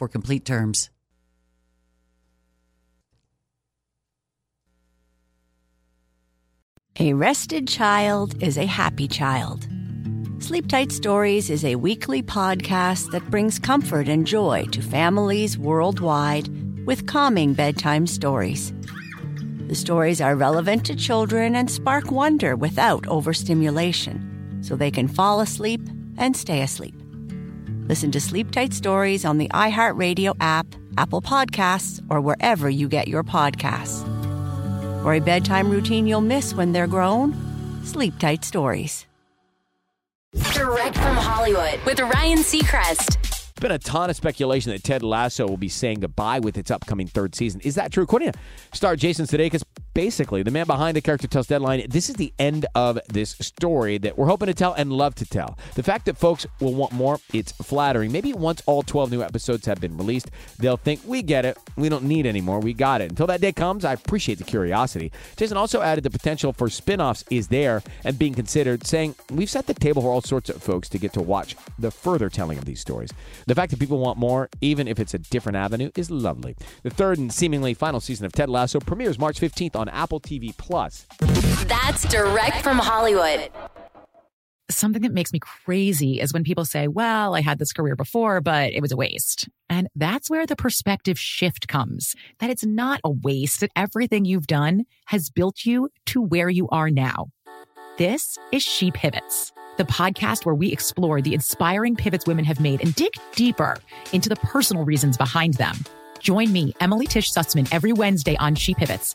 for complete terms. A rested child is a happy child. Sleep Tight Stories is a weekly podcast that brings comfort and joy to families worldwide with calming bedtime stories. The stories are relevant to children and spark wonder without overstimulation, so they can fall asleep and stay asleep. Listen to Sleep Tight Stories on the iHeartRadio app, Apple Podcasts, or wherever you get your podcasts. For a bedtime routine you'll miss when they're grown, Sleep Tight Stories. Direct from Hollywood with Ryan Seacrest. Been a ton of speculation that Ted Lasso will be saying goodbye with its upcoming third season. Is that true? According to star Jason Sudeikis, basically, the man behind the character tells Deadline, this is the end of this story that we're hoping to tell and love to tell. The fact that folks will want more, it's flattering. Maybe once all 12 new episodes have been released, they'll think, we get it. We don't need any more. We got it. Until that day comes, I appreciate the curiosity. Jason also added the potential for spin offs is there and being considered, saying, we've set the table for all sorts of folks to get to watch the further telling of these stories. The fact that people want more, even if it's a different avenue, is lovely. The third and seemingly final season of Ted Lasso premieres March 15th on Apple TV Plus. That's direct from Hollywood. Something that makes me crazy is when people say, Well, I had this career before, but it was a waste. And that's where the perspective shift comes that it's not a waste, that everything you've done has built you to where you are now. This is She Pivots, the podcast where we explore the inspiring pivots women have made and dig deeper into the personal reasons behind them. Join me, Emily Tish Sussman, every Wednesday on She Pivots.